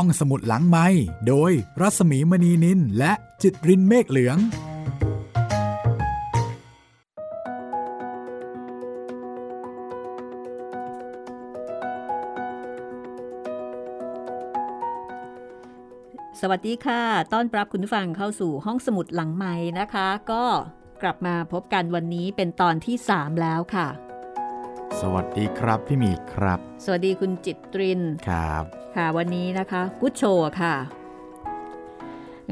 ห้องสมุดหลังไม้โดยรัสมีมณีนินและจิตรินเมฆเหลือง สวัสดีค่ะ ต้อนรับคุณผู้ฟังเข้าสู่ห้องสมุดหลังไม้นะคะ ก็กลับมาพบกันวันนี้เป็นตอนที่ 3 แล้วค่ะ สวัสดีครับพี่หมีครับ สวัสดีคุณจิตรินครับ ค่ะวันนี้นะคะกุชโชค่ะ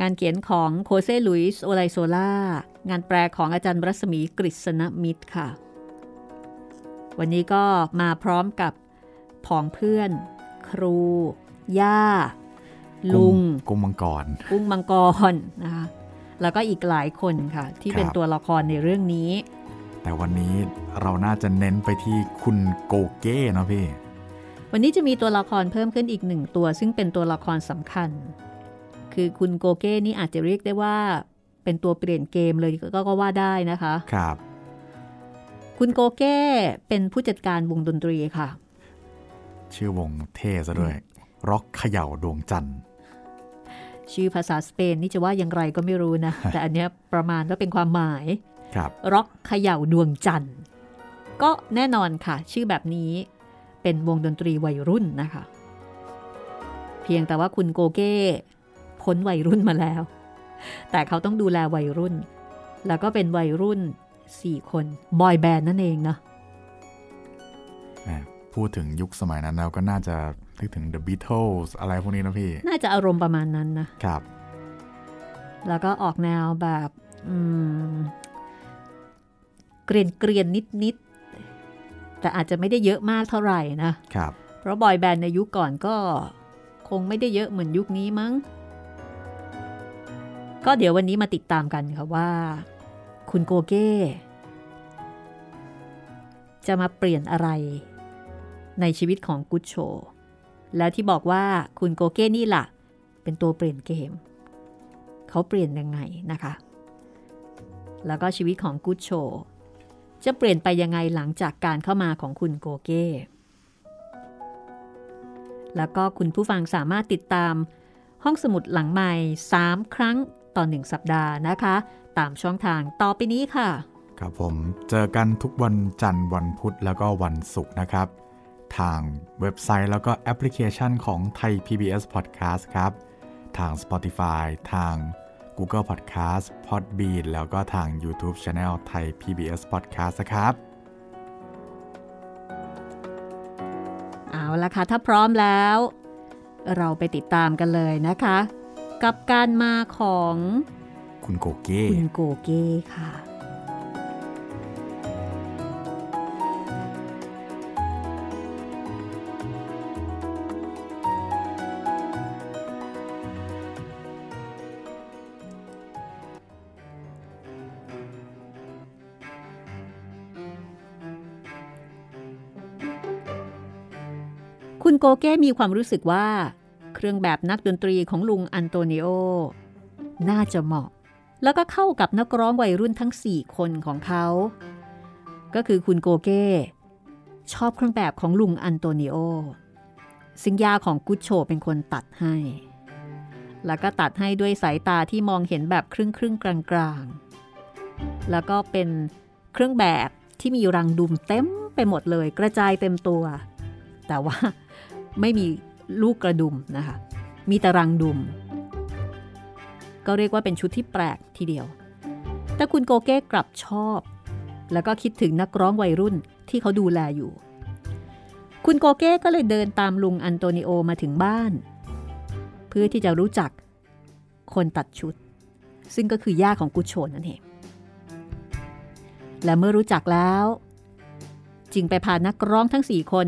งานเขียนของโคเซลุยส์โอไลโซล่างานแปลของอาจารย์รัศมีกฤษณมิตรค่ะ วันนี้ก็มาพร้อมกับผองเพื่อน ครู ย่า ลุง กุ้งมังกร กุ้งมังกรนะคะแล้วก็อีกหลายคนค่ะ ที่เป็นครับตัวละครในเรื่องนี้ แต่วันนี้เราน่าจะเน้นไปที่คุณโกเก้เนาะพี่ วันนี้จะมีตัวละครเพิ่มขึ้นอีกหนึ่งตัว ซึ่งเป็นตัวละครสำคัญ คือคุณโกเก้นี่อาจจะเรียกได้ว่า เป็นตัวเปลี่ยนเกมเลยก็ก็ว่าได้นะคะ ครับ คุณโกเก้เป็นผู้จัดการวงดนตรีค่ะ ชื่อวงเท่ซะด้วยร็อกเขย่าดวงจันทร์ชื่อภาษาสเปนนี่จะว่าอย่างไรก็ไม่รู้นะ แต่อันเนี้ยประมาณว่าเป็นความหมาย ครับร็อกเขย่าดวงจันทร์ก็แน่นอนค่ะ ชื่อแบบนี้ เป็นวงดนตรีวัยรุ่นนะคะ เพียงแต่ว่าคุณโกเก้พ้นวัยรุ่นมาแล้ว แต่เขาต้องดูแลวัยรุ่น แล้วก็เป็นวัยรุ่น 4 คนบอยแบนด์นั่นเองเนาะแหมพูดถึงยุคสมัยนั้นเราก็น่าจะนึกถึง The Beatles อะไรพวกนี้นะพี่ น่าจะอารมณ์ประมาณนั้นนะ ครับ แล้วก็ออกแนวแบบอืมเกรียนเกรียนนิดนิดๆ แต่อาจจะไม่ได้เยอะมากเท่าไหร่นะครับ เพราะบอยแบนด์ในยุคก่อนก็คงไม่ได้เยอะเหมือนยุคนี้มั้ง ก็เดี๋ยววันนี้มาติดตามกันค่ะว่า คุณโกเก้ จะมาเปลี่ยนอะไร ในชีวิตของกุชโช แล้วที่บอกว่าคุณโกเก้นี่ล่ะ เป็นตัวเปลี่ยนเกม เขาเปลี่ยนยังไงนะคะ แล้วก็ชีวิตของกุชโช จะเปลี่ยนไปยังไงหลังจากการเข้ามาของคุณโกเก้ แล้วก็คุณผู้ฟังสามารถติดตามห้องสมุดหลังใหม่ 3 ครั้งต่อ 1 สัปดาห์นะคะ ตามช่องทางต่อไปนี้ค่ะ ครับผมเจอกันทุกวันจันทร์วันพุธแล้วก็วันศุกร์นะครับ ทางเว็บไซต์แล้วก็แอปพลิเคชันของไทย PBS Podcast ครับ ทาง Spotify ทาง Google Podcast Podbean แล้วก็ทาง YouTube Channel ไทย PBS Podcast นะครับ เอาละค่ะ ถ้าพร้อมแล้ว เราไปติดตามกันเลยนะคะ กับการมาของ คุณโกเก้คุณโกเก้ค่ะ โกเก้มีความรู้สึกว่า เครื่องแบบนักดนตรีของลุงอันโตนิโอ น่าจะเหมาะ แล้วก็เข้ากับนักร้องวัยรุ่นทั้ง 4 คนของเขา ก็คือคุณโกเก้ชอบเครื่องแบบของลุงอันโตนิโอซึ่งยาของกุชโชเป็นคนตัดให้ แล้วก็ตัดให้ด้วยสายตาที่มองเห็นแบบครึ่งครึ่งๆกลางแล้วก็เป็นเครื่องแบบที่มีรังดุมเต็มไปหมดเลยกระจายเต็มตัว แต่ว่า ไม่มีลูกกระดุมนะคะ มีต่รังดุม ก็เรียกว่าเป็นชุดที่แปลกทีเดียว แต่คุณโกเก้กลับชอบ แล้วก็คิดถึงนักร้องวัยรุ่นที่เขาดูแลอยู่ คุณโกเก้ก็เลยเดินตามลุงอันโตนิโอมาถึงบ้าน เพื่อที่จะรู้จักคนตัดชุด ซึ่งก็คือย่าของกุชโชนนั่นเอง และเมื่อรู้จักแล้ว จึงไปพานักร้องทั้งสี่คน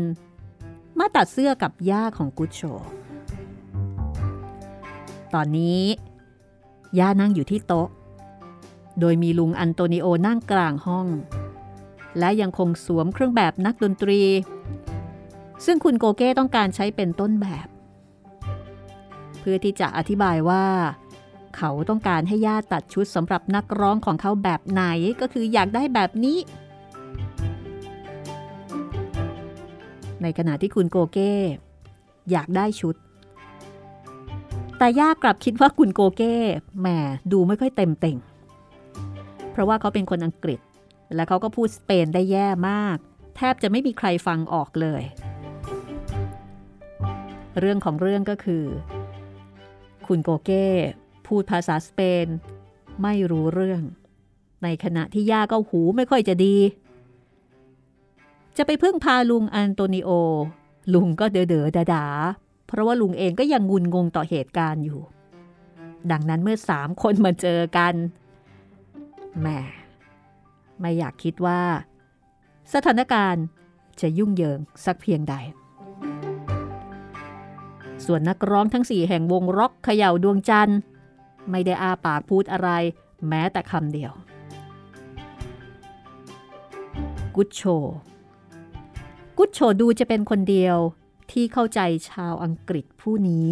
มาตัดเสื้อกับย่าของกุชโช ตอนนี้ย่านั่งอยู่ที่โต๊ะ โดยมีลุงอันโตนิโอนั่งกลางห้อง และยังคงสวมเครื่องแบบนักดนตรี ซึ่งคุณโกเก้ต้องการใช้เป็นต้นแบบ เพื่อที่จะอธิบายว่า เขาต้องการให้ย่าตัดชุดสำหรับนักร้องของเขาแบบไหนก็คืออยากได้แบบนี้ ในขณะที่คุณโกเก้ อยากได้ชุด แต่ย่ากลับคิดว่าคุณโกเก้แหมดูไม่ค่อยเต็มเต็งเพราะว่าเขาเป็นคนอังกฤษ และเขาก็พูดสเปนได้แย่มาก แทบจะไม่มีใครฟังออกเลย เรื่องของเรื่องก็คือ คุณโกเก้พูดภาษาสเปน ไม่รู้เรื่อง ในขณะที่ย่าก็หูไม่ค่อยจะดี จะไปพึ่งพาลุงอันโตนิโอ ลุงก็เด๋อเด๋อดาเพราะว่าลุงเองก็ยังงุนงงต่อเหตุการณ์อยู่ ดังนั้นเมื่อสามคนมาเจอกันแหมไม่อยากคิดว่า สถานการณ์จะยุ่งเหยิงสักเพียงใด ส่วนนักร้องทั้งสี่แห่งวงร็อกเขย่าดวงจันทร์ ไม่ได้อาปากพูดอะไร แม้แต่คำเดียว กุชโช กุชโชดูจะเป็นคนเดียวที่เข้าใจชาวอังกฤษผู้นี้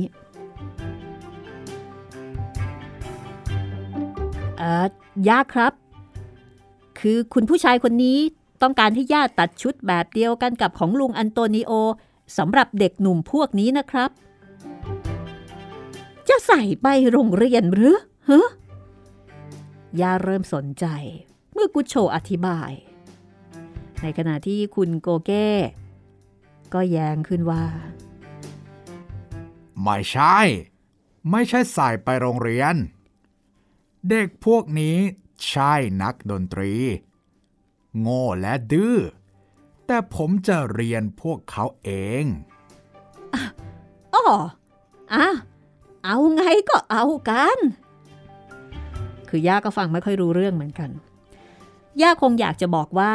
เออยากครับ คือคุณผู้ชายคนนี้ต้องการให้ญาติตัดชุดแบบเดียวกันกับของลุงอันโตนิโอสำหรับเด็กหนุ่มพวกนี้นะครับ จะใส่ไปโรงเรียนหรือฮะย่าเริ่มสนใจ เมื่อกุชโชอธิบาย ในขณะที่คุณโกเก้ ก็แย้งขึ้นว่า ไม่ใช่ ไม่ใช่ใส่ไปโรงเรียน เด็กพวกนี้ใช่นักดนตรี โง่และดื้อ แต่ผมจะเรียนพวกเขาเองอ๋ออะเอาไงก็เอากัน คือย่าก็ฟังไม่ค่อยรู้เรื่องเหมือนกัน ย่าคงอยากจะบอกว่า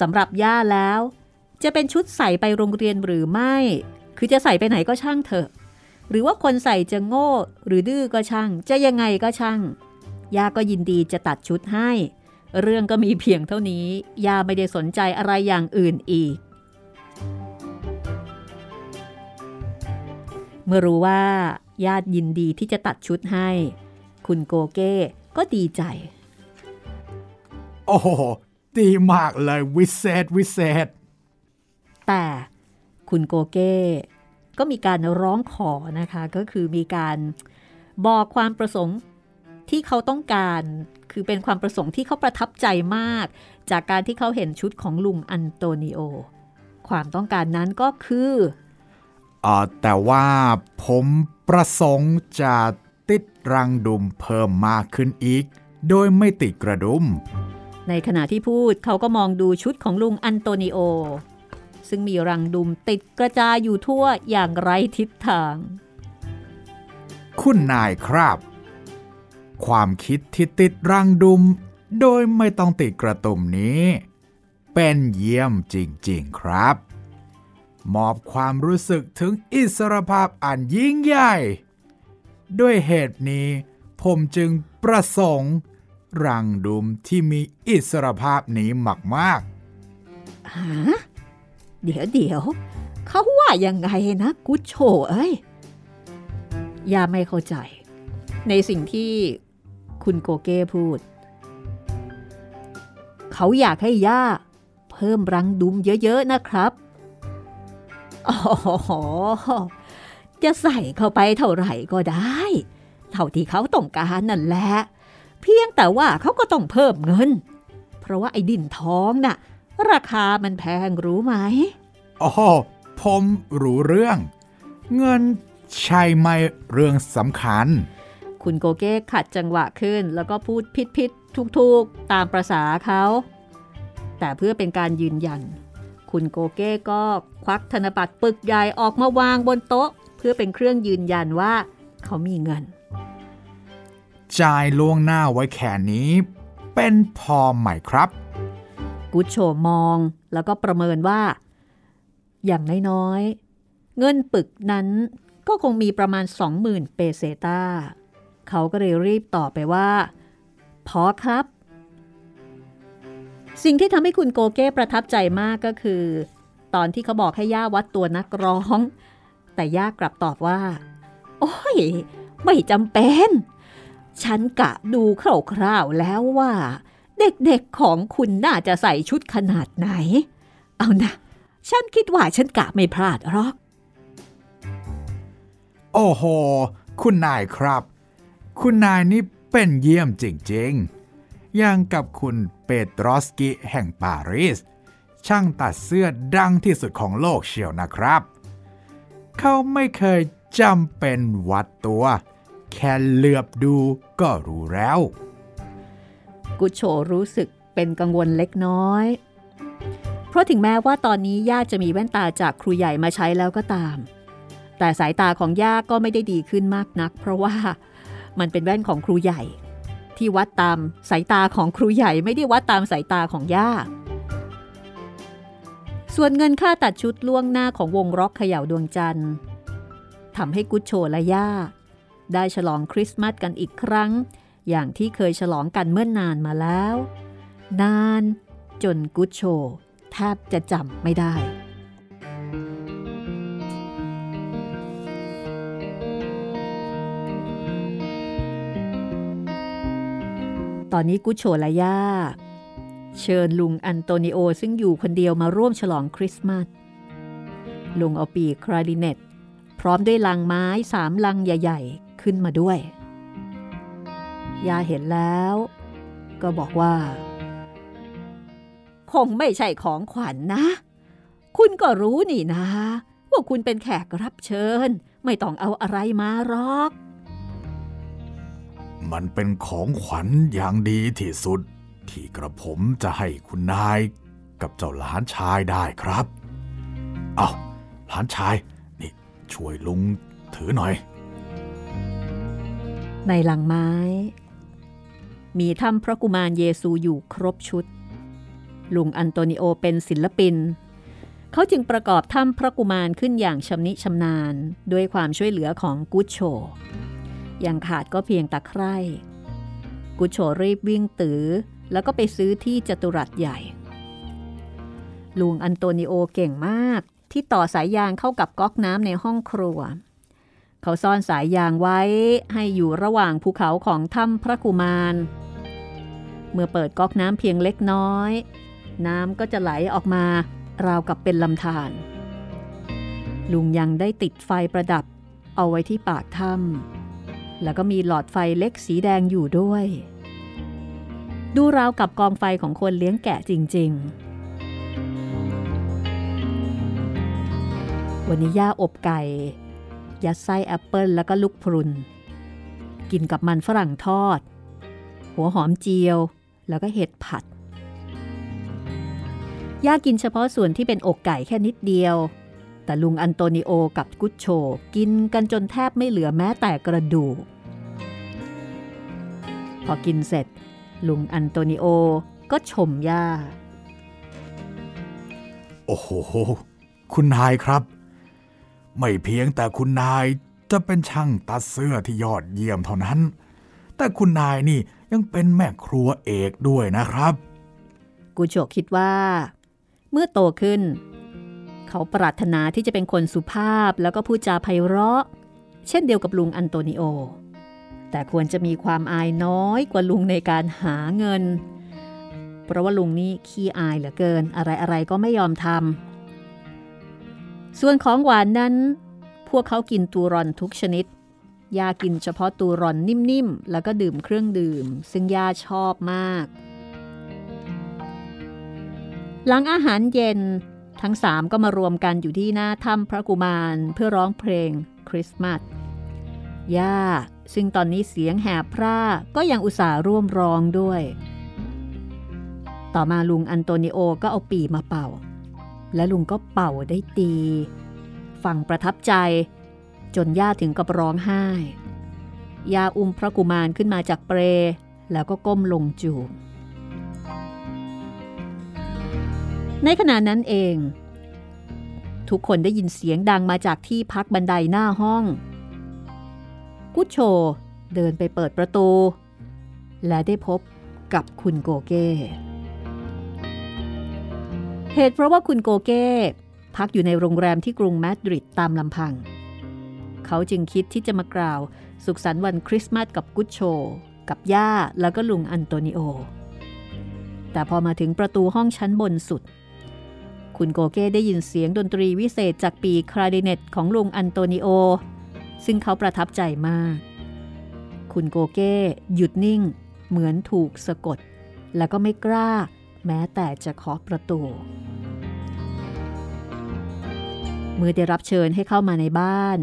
สำหรับย่าแล้ว จะเป็นชุดใส่ไปโรงเรียนหรือไม่ คือจะใส่ไปไหนก็ช่างเถอะ หรือว่าคนใส่จะโง่หรือดื้อก็ช่าง จะยังไงก็ช่าง ย่าก็ยินดีจะตัดชุดให้ เรื่องก็มีเพียงเท่านี้ ย่าไม่ได้สนใจอะไรอย่างอื่นอีก เมื่อรู้ว่าญาติยินดีที่จะตัดชุดให้ คุณโกเก้ก็ดีใจ โอ้โห ดีมากเลยวิเศษวิเศษ แต่คุณโกเก้ก็มีการร้องขอนะคะ ก็คือมีการบอกความประสงค์ที่เขาต้องการ คือเป็นความประสงค์ที่เขาประทับใจมาก จากการที่เขาเห็นชุดของลุงอันโตนิโอ ความต้องการนั้นก็คืออแต่ว่าผมประสงค์จะติดรังดุมเพิ่มมากขึ้นอีก โดยไม่ติดกระดุม ในขณะที่พูดเขาก็มองดูชุดของลุงอันโตนิโอ ซึ่งมีรังดุมติดกระจายอยู่ทั่วอย่างไร้ทิศทาง คุณนายครับ ความคิดที่ติดรังดุม โดยไม่ต้องติดกระตุ่มนี้ เป็นเยี่ยมจริงๆครับ มอบความรู้สึกถึงอิสรภาพอันยิ่งใหญ่ ด้วยเหตุนี้ผมจึงประสงค์ รังดุมที่มีอิสรภาพนี้มากๆฮะเดี๋ยวเดี๋ยวเขาว่ายังไงนะกุชโชเอ้ยย่าไม่เข้าใจ ในสิ่งที่คุณโกเก้พูด เขาอยากให้ย่าเพิ่มรังดุมเยอะ ๆ นะครับอ๋อจะใส่เข้าไปเท่าไหร่ก็ได้ เท่าที่เขาต้องการนั่นแหละ เพียงแต่ว่าเขาก็ต้องเพิ่มเงิน เพราะว่าไอ้ดินท้องน่ะ ราคามันแพงรู้ไหมอ๋อผมรู้เรื่อง เงินใช่ไหมเรื่องสำคัญ คุณโกเก้ขัดจังหวะขึ้น แล้วก็พูดพิดพิดทุกๆตามประษาเขา แต่เพื่อเป็นการยืนยัน คุณโกเก้ก็ควักธนบัตรปึกใหญ่ออกมาวางบนโต๊ะ เพื่อเป็นเครื่องยืนยันว่า เขามีเงิน จ่ายล่วงหน้าไว้แค่นี้ เป็นพอไหมครับ กุชโชมองแล้วก็ประเมินว่า อย่างน้อยๆ เงินปึกนั้นก็คงมีประมาณ 20,000 เปเซตาเขาก็เลยรีบตอบไปว่า พอครับ สิ่งที่ทำให้คุณโกเก้ประทับใจมากก็คือ ตอนที่เขาบอกให้ย่าวัดตัวนักร้อง แต่ย่ากลับตอบว่า โอ้ย ไม่จำเป็น ฉันกะดูคร่าวๆแล้วว่า เด็กๆของคุณน่าจะใส่ชุดขนาดไหน เอานะ ฉันคิดว่าฉันกะไม่พลาดหรอก โอ้โห คุณนายครับ คุณนายนี่เป็นเยี่ยมจริงๆ อย่างกับคุณเปตรอสกิแห่งปารีส ช่างตัดเสื้อดังที่สุดของโลกเชียวนะครับ เขาไม่เคยจำเป็นวัดตัว แค่เหลือบดูก็รู้แล้ว กุโชรู้สึกเป็นกังวลเล็กน้อย เพราะถึงแม้ว่าตอนนี้ย่าจะมีแว่นตาจากครูใหญ่มาใช้แล้วก็ตาม แต่สายตาของย่าก็ไม่ได้ดีขึ้นมากนัก เพราะว่ามันเป็นแว่นของครูใหญ่ ที่วัดตามสายตาของครูใหญ่ไม่ได้วัดตามสายตาของย่าส่วนเงินค่าตัดชุดล่วงหน้าของวงร็อกเขย่าดวงจันทร์ทำให้กุชโชและย่า ได้ฉลองคริสต์มาสกันอีกครั้ง อย่างที่เคยฉลองกันเมื่อนานมาแล้ว นานจนกุชโชแทบจะจำไม่ได้ตอนนี้กุชโชและย่า เชิญลุงอันโตนิโอซึ่งอยู่คนเดียวมาร่วมฉลองคริสต์มาสลุงเอาปีคลาริเนตพร้อมด้วยลังไม้สามลังใหญ่ๆ ขึ้นมาด้วย ยาเห็นแล้ว ก็บอกว่า คงไม่ใช่ของขวัญนนะ คุณก็รู้นี่นะ ว่าคุณเป็นแขกรับเชิญ ไม่ต้องเอาอะไรมาหรอก มันเป็นของขวัญอย่างดีที่สุด ที่กระผมจะให้คุณนายกับเจ้าหลานชายได้ครับ เอาหลานชาย นี่ช่วยลุงถือหน่อย ในหลังไม้ มีถ้ำพระกุมารเยซูอยู่ครบชุด ลุงอันโตนิโอเป็นศิลปิน เขาจึงประกอบถ้ำพระกุมารขึ้นอย่างชำนิชำนาญด้วยความช่วยเหลือของกุชโชยังขาดก็เพียงตะไคร่กุชโชรีบวิ่งตือ แล้วก็ไปซื้อที่จตุรัสใหญ่ ลุงอันโตนิโอเก่งมากที่ต่อสายยางเข้ากับก๊อกน้ำในห้องครัว เขาซ่อนสายยางไว้ให้อยู่ระหว่างภูเขาของถ้ำพระกุมาร เมื่อเปิดก๊อกน้ำเพียงเล็กน้อย น้ำก็จะไหลออกมาราวกับเป็นลำธารลุงยังได้ติดไฟประดับเอาไว้ที่ปากถ้ำแล้วก็มีหลอดไฟเล็กสีแดงอยู่ด้วย ดูราวกับกองไฟของคนเลี้ยงแกะจริง ๆ วันนี้ย่าอบไก่ ยัดไส้แอปเปิลแล้วก็ลูกพรุน กินกับมันฝรั่งทอด หัวหอมเจียว แล้วก็เห็ดผัด ย่ากินเฉพาะส่วนที่เป็นอกไก่แค่นิดเดียว แต่ลุงอันโตนิโอกับกุชโช กินกันจนแทบไม่เหลือแม้แต่กระดูก พอกินเสร็จ ลุงอันโตนิโอก็ชมย่า โอ้โห คุณนายครับ ไม่เพียงแต่คุณนายจะเป็นช่างตัดเสื้อที่ยอดเยี่ยมเท่านั้น แต่คุณนายนี่ยังเป็นแม่ครัวเอกด้วยนะครับกุโชคิดว่า เมื่อโตขึ้น เขาปรารถนาที่จะเป็นคนสุภาพแล้วก็พูดจาไพเราะ เช่นเดียวกับลุงอันโตนิโอ แต่ควรจะมีความอายน้อยกว่าลุงในการหาเงิน เพราะว่าลุงนี่ขี้อายเหลือเกิน อะไรอะไรก็ไม่ยอมทำ ส่วนของหวานนั้น พวกเขากินตูรอนทุกชนิดยากินเฉพาะตูรอนนิ่มๆ แล้วก็ดื่มเครื่องดื่ม ซึ่งยาชอบมาก หลังอาหารเย็นทั้งสามก็มารวมกันอยู่ที่หน้าถ้ำพระกุมารเพื่อร้องเพลงคริสต์มาสย่าซึ่งตอนนี้เสียงแหบพร่าก็ยังอุตส่าห์ร่วมร้องด้วย ต่อมาลุงอันโตนิโอก็เอาปีมาเป่า และลุงก็เป่าได้ดีฟังประทับใจ จนย่าถึงกับร้องไห้ย่าอุ้มพระกุมารขึ้นมาจากเปร แล้วก็ก้มลงจูบในขณะนั้นเอง ทุกคนได้ยินเสียงดังมาจากที่พักบันไดหน้าห้อง กุชโชเดินไปเปิดประตู และได้พบกับคุณโกเก้ เหตุเพราะว่าคุณโกเก้พักอยู่ในโรงแรมที่กรุงมาดริดตามลำพัง เขาจึงคิดที่จะมากล่าว สุขสันต์วันคริสต์มาสกับกุชโช กับย่าแล้วก็ลุงอันโตนิโอ แต่พอมาถึงประตูห้องชั้นบนสุด คุณโกเก้ได้ยินเสียงดนตรีวิเศษจากปีคลาริเนตของลุงอันโตนิโอ ซึ่งเขาประทับใจมาก คุณโกเก้หยุดนิ่ง เหมือนถูกสะกด แล้วก็ไม่กล้า แม้แต่จะเคาะประตู เมื่อได้รับเชิญให้เข้ามาในบ้าน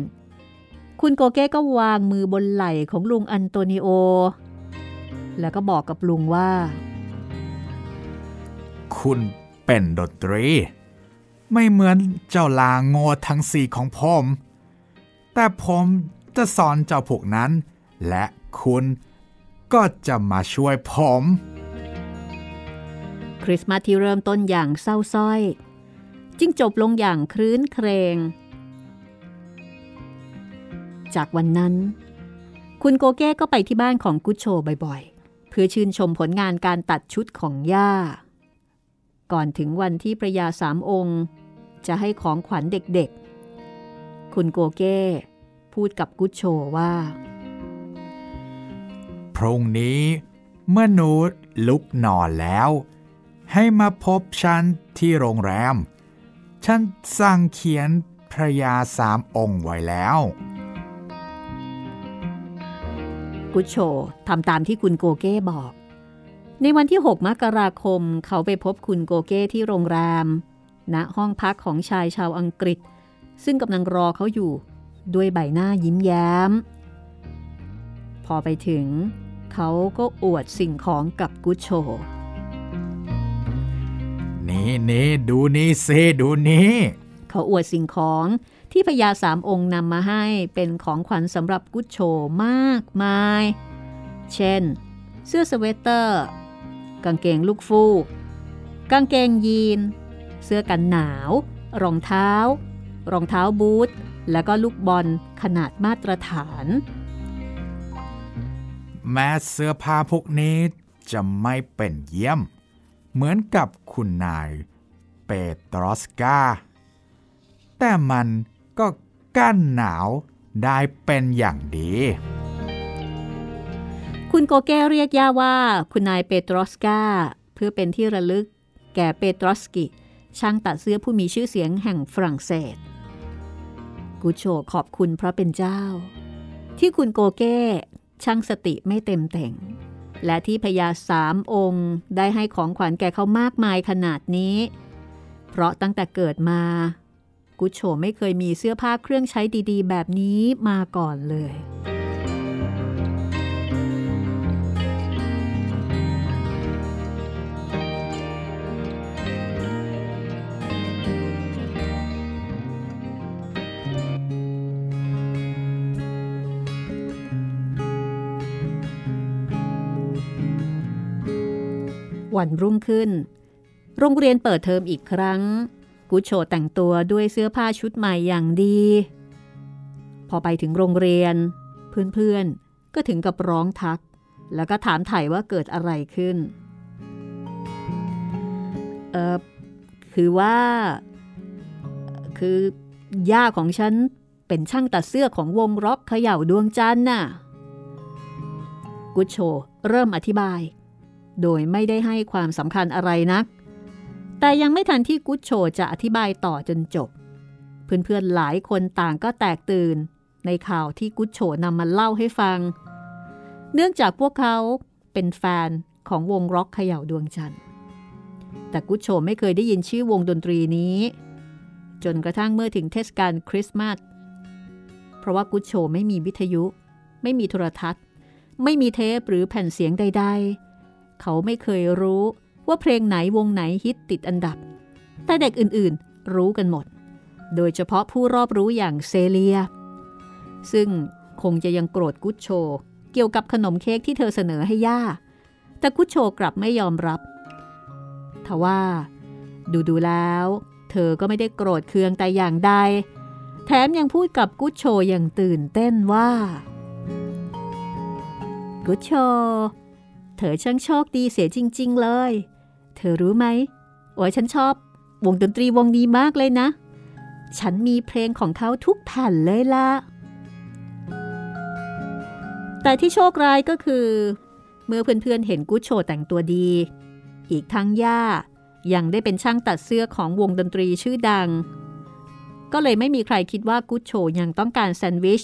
คุณโกเก้ก็วางมือบนไหล่ของลุงอันโตนิโอ แล้วก็บอกกับลุงว่า คุณเป็นดนตรี ไม่เหมือนเจ้าลางโง่ทั้งสี่ของผม แต่ผมจะสอนเจ้าพวกนั้น และคุณก็จะมาช่วยผม คริสต์มาสที่เริ่มต้นอย่างเศร้าส้อย จึงจบลงอย่างครื้นเครงจากวันนั้น คุณโกเก้ก็ไปที่บ้านของกุชโชบ่อยๆ เพื่อชื่นชมผลงานการตัดชุดของย่า ก่อนถึงวันที่พระยาสามองค์ จะให้ของขวัญเด็กๆ คุณโกเก้พูดกับกุชโชว่า พรุ่งนี้เมื่อนูลุกนอนแล้ว ให้มาพบฉันที่โรงแรม ฉันสั่งเขียนพระยาสามองค์ไว้แล้ว กุชโชทำตามที่คุณโกเก้บอก ในวันที่ 6 มกราคม เขาไปพบคุณโกเก้ที่โรงแรม ณห้องพักของชายชาวอังกฤษ ซึ่งกำลังรอเขาอยู่ ด้วยใบหน้ายิ้มแย้ม พอไปถึง เขาก็อวดสิ่งของกับกุชโช นี่นี่ดูนี่สิดูนี่เขาอวดสิ่งของที่พญาสามองค์นำมาให้เป็นของขวัญสำหรับกุชโชมากมาย เช่น เสื้อสเวตเตอร์ กางเกงลูกฟูก กางเกงยีน เสื้อกันหนาว รองเท้า รองเท้าบูท แล้วก็ลูกบอลขนาดมาตรฐาน แม้เสื้อผ้าพวกนี้จะไม่เป็นเยี่ยม เหมือนกับคุณนายเปตรอสกา แต่มันก็กั้นหนาวได้เป็นอย่างดี คุณโกเก้เรียกย่าว่า คุณนายเปตรอสกา เพื่อเป็นที่ระลึกแก่เปตรอสกิ ช่างตัดเสื้อผู้มีชื่อเสียงแห่งฝรั่งเศสกุโชขอบคุณพระเป็นเจ้า ที่คุณโกเก้ช่างสติไม่เต็มแต่ง และที่พญาสามองค์ได้ให้ของขวัญแก่เขามากมายขนาดนี้ เพราะตั้งแต่เกิดมา กุโชไม่เคยมีเสื้อผ้าเครื่องใช้ดีๆ แบบนี้มาก่อนเลย วันรุ่งขึ้น โรงเรียนเปิดเทอมอีกครั้ง กุชโชแต่งตัวด้วยเสื้อผ้าชุดใหม่อย่างดี พอไปถึงโรงเรียน เพื่อนๆ ก็ถึงกับร้องทัก แล้วก็ถามไถ่ว่าเกิดอะไรขึ้น เออคือว่า คือย่าของฉันเป็นช่างตัดเสื้อของวงร็อกเขย่าดวงจันทร์น่ะ กุชโชเริ่มอธิบาย โดยไม่ได้ให้ความสำคัญอะไรนัก แต่ยังไม่ทันที่กุชโชจะอธิบายต่อจนจบ เพื่อนๆหลายคนต่างก็แตกตื่น ในข่าวที่กุชโชนำมาเล่าให้ฟัง เนื่องจากพวกเขาเป็นแฟนของวงร็อกเขย่าดวงจันทร์ แต่กุชโชไม่เคยได้ยินชื่อวงดนตรีนี้ จนกระทั่งเมื่อถึงเทศกาลคริสต์มาส เพราะว่ากุชโชไม่มีวิทยุ ไม่มีโทรทัศน์ ไม่มีเทปหรือแผ่นเสียงใด ๆ เขาไม่เคยรู้ว่าเพลงไหนวงไหนฮิตติดอันดับ แต่เด็กอื่นๆ รู้กันหมด โดยเฉพาะผู้รอบรู้อย่างเซเลีย ซึ่งคงจะยังโกรธกุชโช เกี่ยวกับขนมเค้กที่เธอเสนอให้ย่า แต่กุชโชกลับไม่ยอมรับ ทว่า ดูๆแล้ว เธอก็ไม่ได้โกรธเคืองแต่อย่างใด แถมยังพูดกับกุชโชอย่างตื่นเต้นว่า กุชโช เธอช่างโชคดีเสียจริง ๆ เลย เธอรู้ไหมว่าฉันชอบ วงดนตรีวงนี้มากเลยนะ ฉันมีเพลงของเขาทุกแผ่นเลยละแต่ที่โชคร้ายก็คือ เมื่อเพื่อนๆเห็นกุชโชแต่งตัวดี อีกทั้งย่ายังได้เป็นช่างตัดเสื้อของวงดนตรีชื่อดัง ก็เลยไม่มีใครคิดว่ากุชโชยังต้องการแซนด์วิช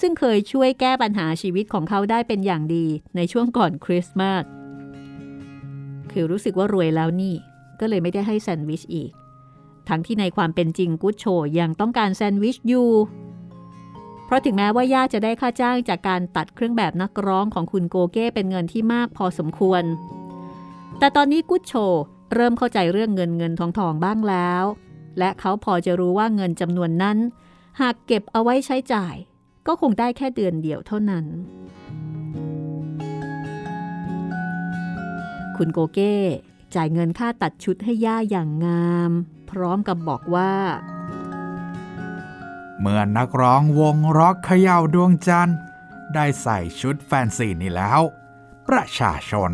ซึ่งเคยช่วยแก้ปัญหาชีวิตของเขาได้เป็นอย่างดีในช่วงก่อนคริสต์มาสคือรู้สึกว่ารวยแล้วนี่ ก็เลยไม่ได้ให้แซนด์วิชอีก ทั้งที่ในความเป็นจริงกุ๊ดโชยังต้องการแซนด์วิชอยู่เพราะถึงแม้ว่าย่าจะได้ค่าจ้างจากการตัดเครื่องแบบนักร้องของคุณโกเก้เป็นเงินที่มากพอสมควร แต่ตอนนี้กุ๊ดโชเริ่มเข้าใจเรื่องเงินเงินทองทองบ้างแล้ว และเขาพอจะรู้ว่าเงินจำนวนนั้น หากเก็บเอาไว้ใช้จ่าย ก็คงได้แค่เดือนเดียวเท่านั้น คุณโกเก้จ่ายเงินค่าตัดชุดให้ย่าอย่างงาม พร้อมกับบอกว่า เมื่อนักร้องวงร็อกเขย่าดวงจันทร์ ได้ใส่ชุดแฟนซีนี่แล้ว ประชาชน